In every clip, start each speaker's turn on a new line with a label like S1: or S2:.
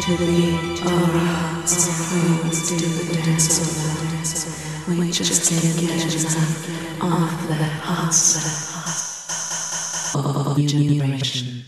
S1: to be. Our hearts always do the dance of We just can't get enough of the hearts of our generation.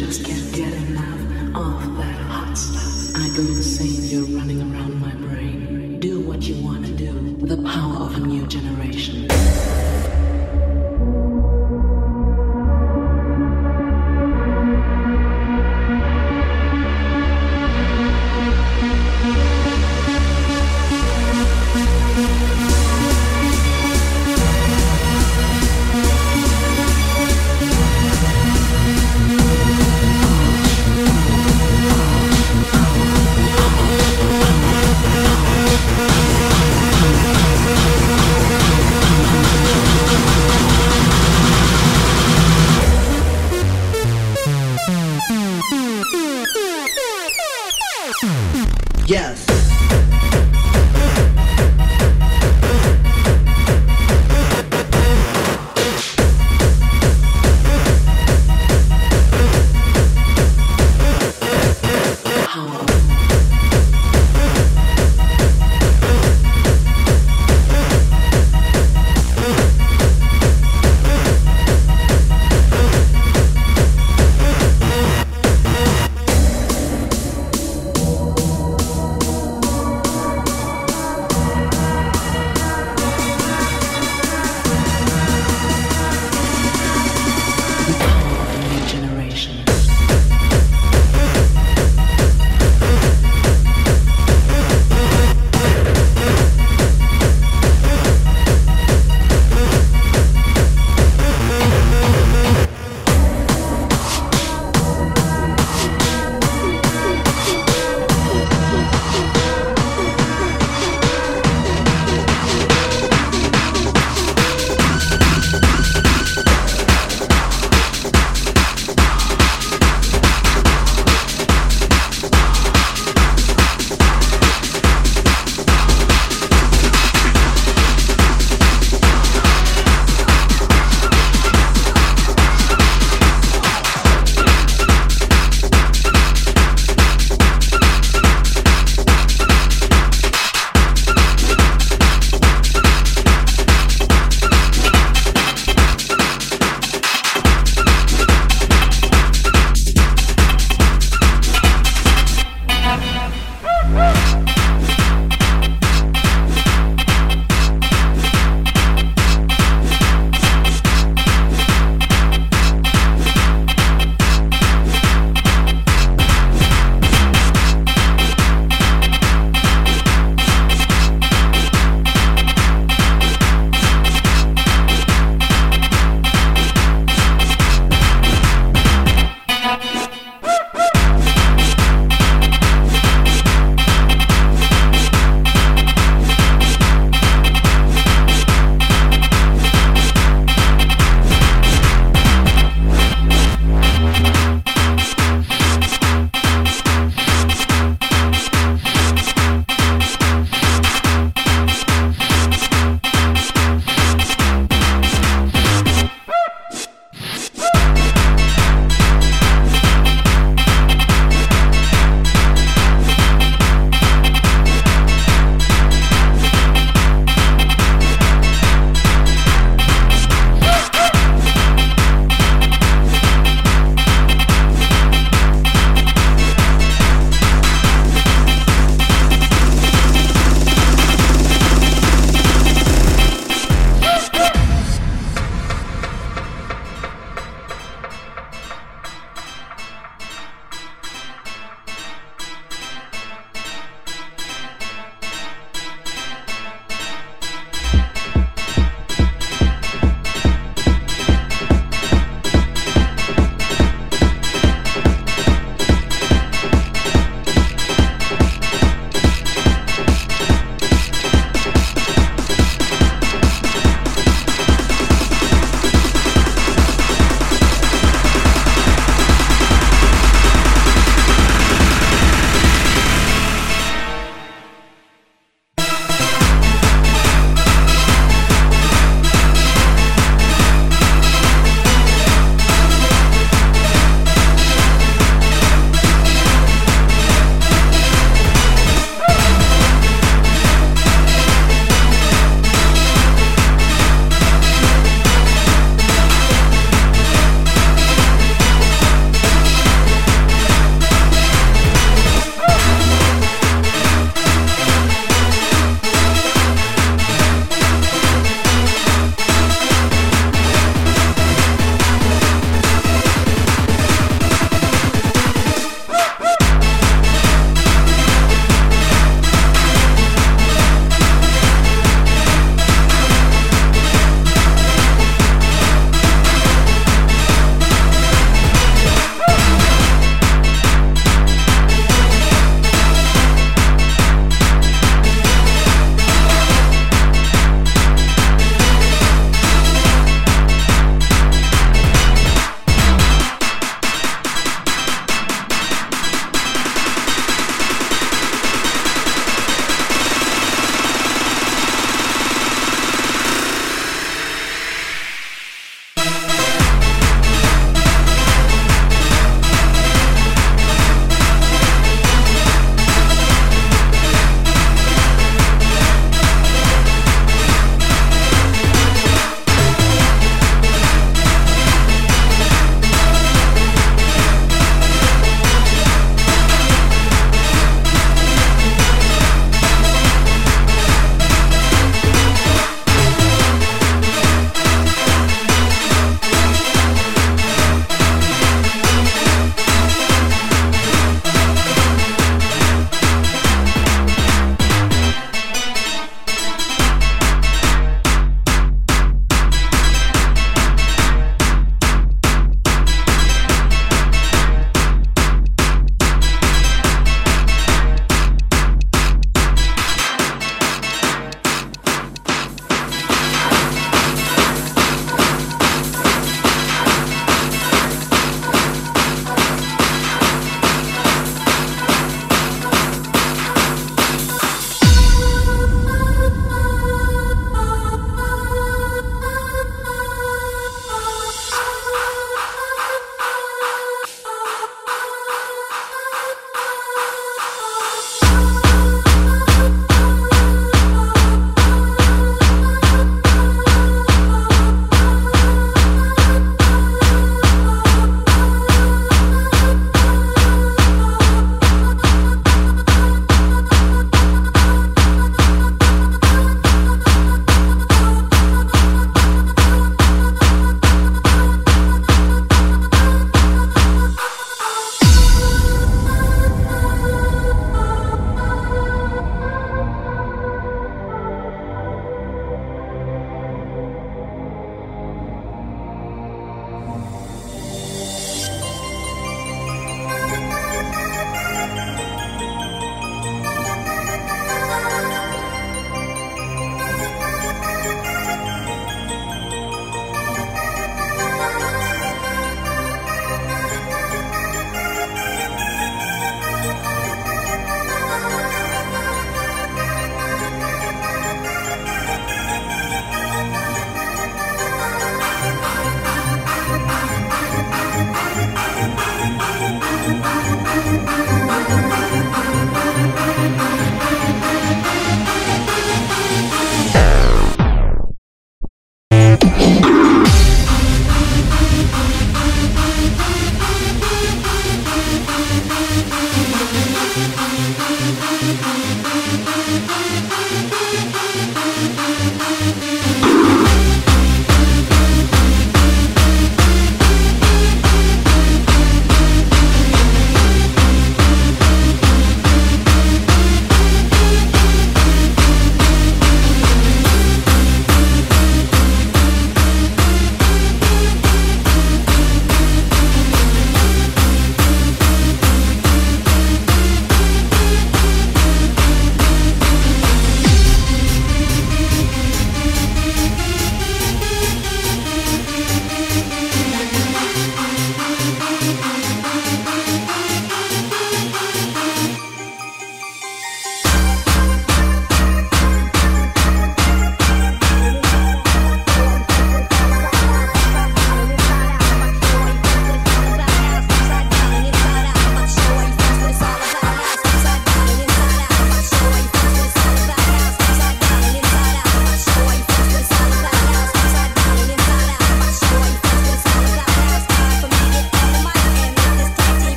S1: just can't get enough of that hot stuff. I go insane, you're running around my brain. Do what you wanna do, the power of a new generation.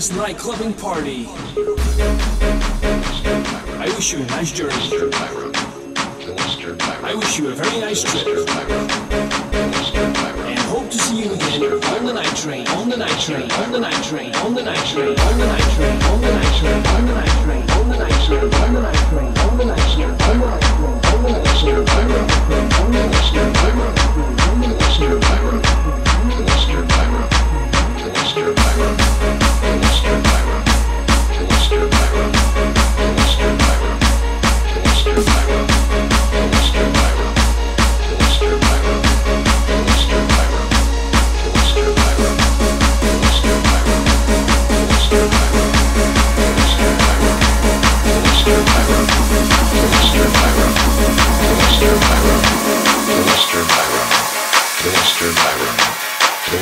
S2: best night clubbing party. I wish you a nice journey.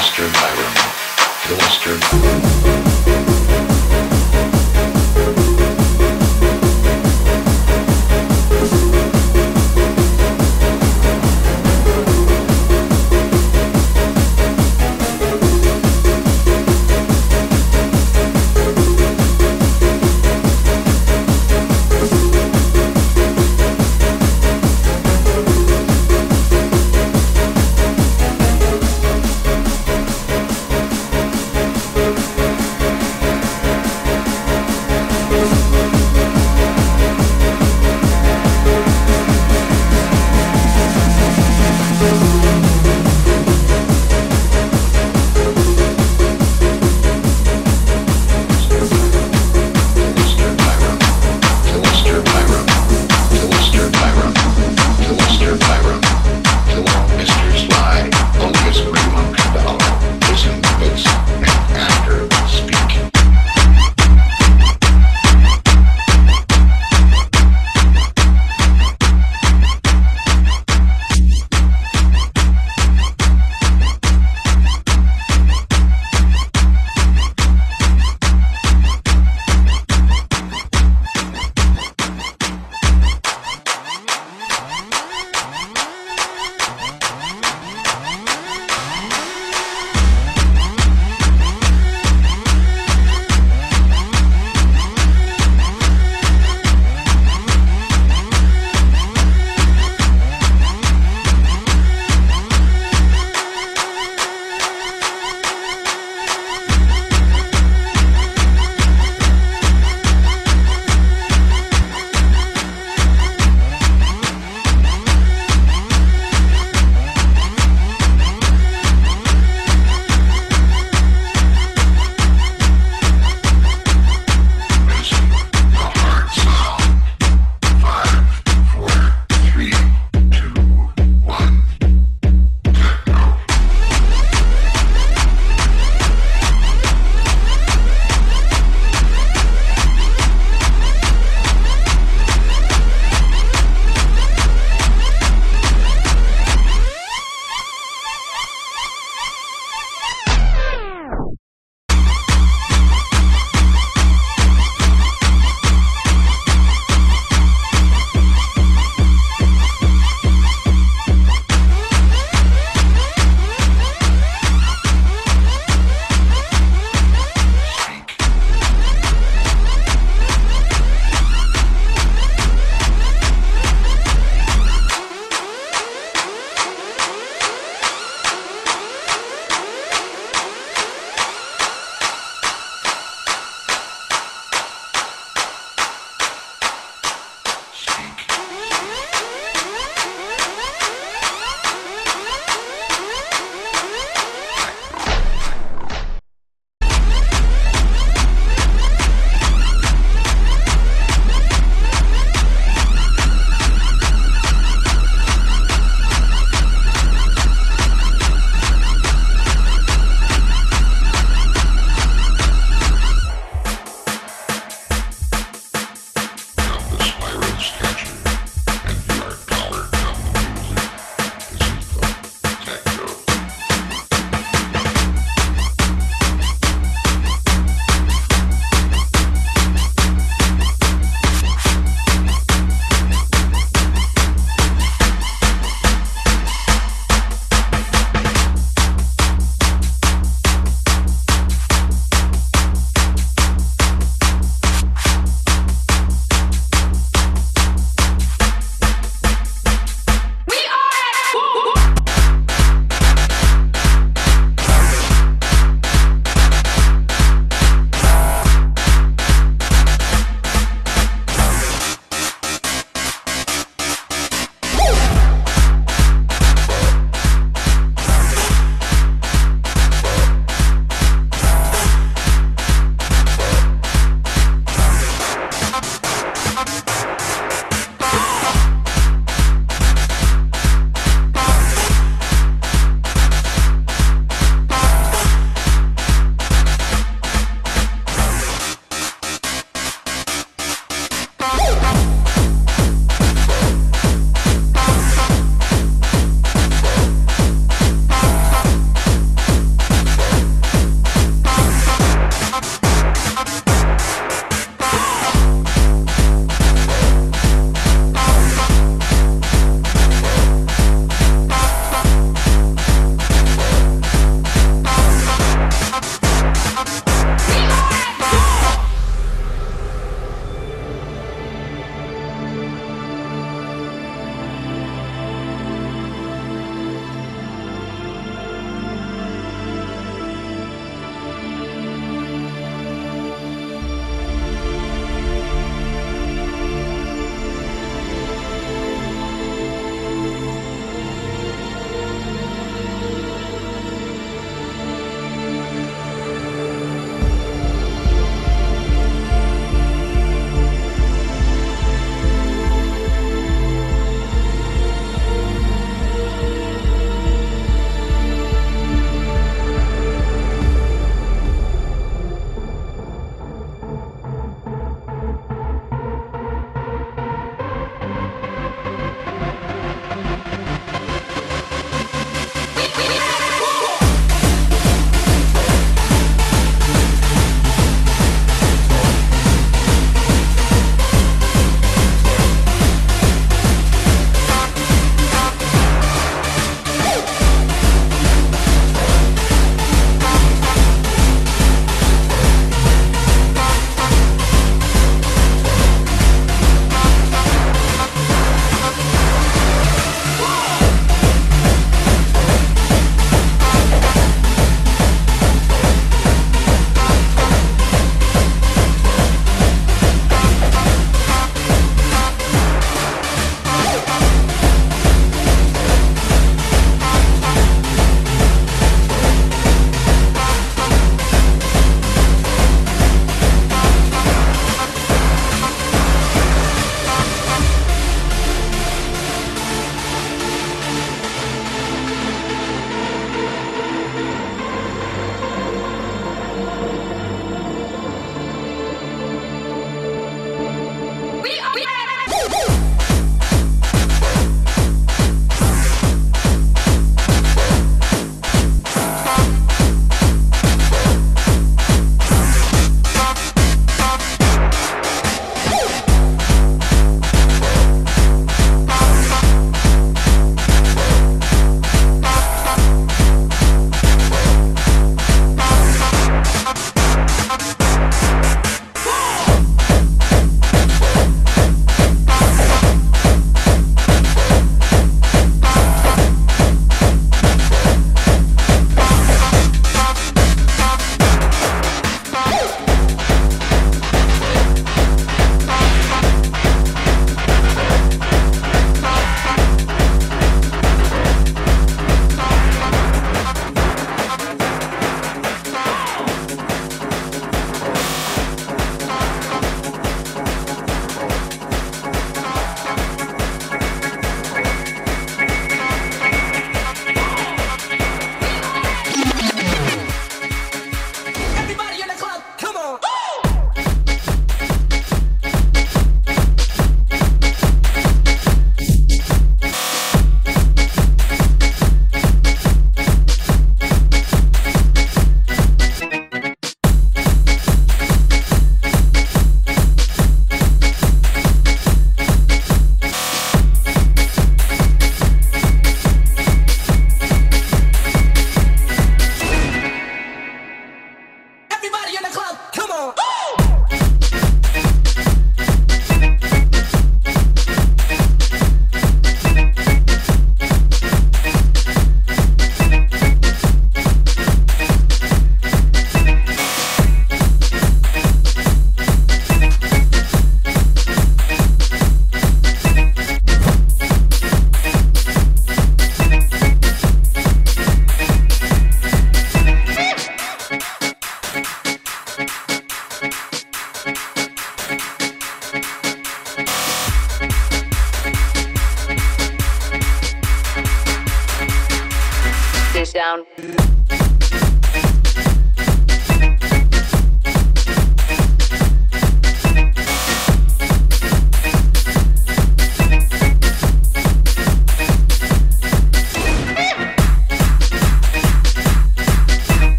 S2: Western Byron. The
S3: Western.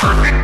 S3: perfect.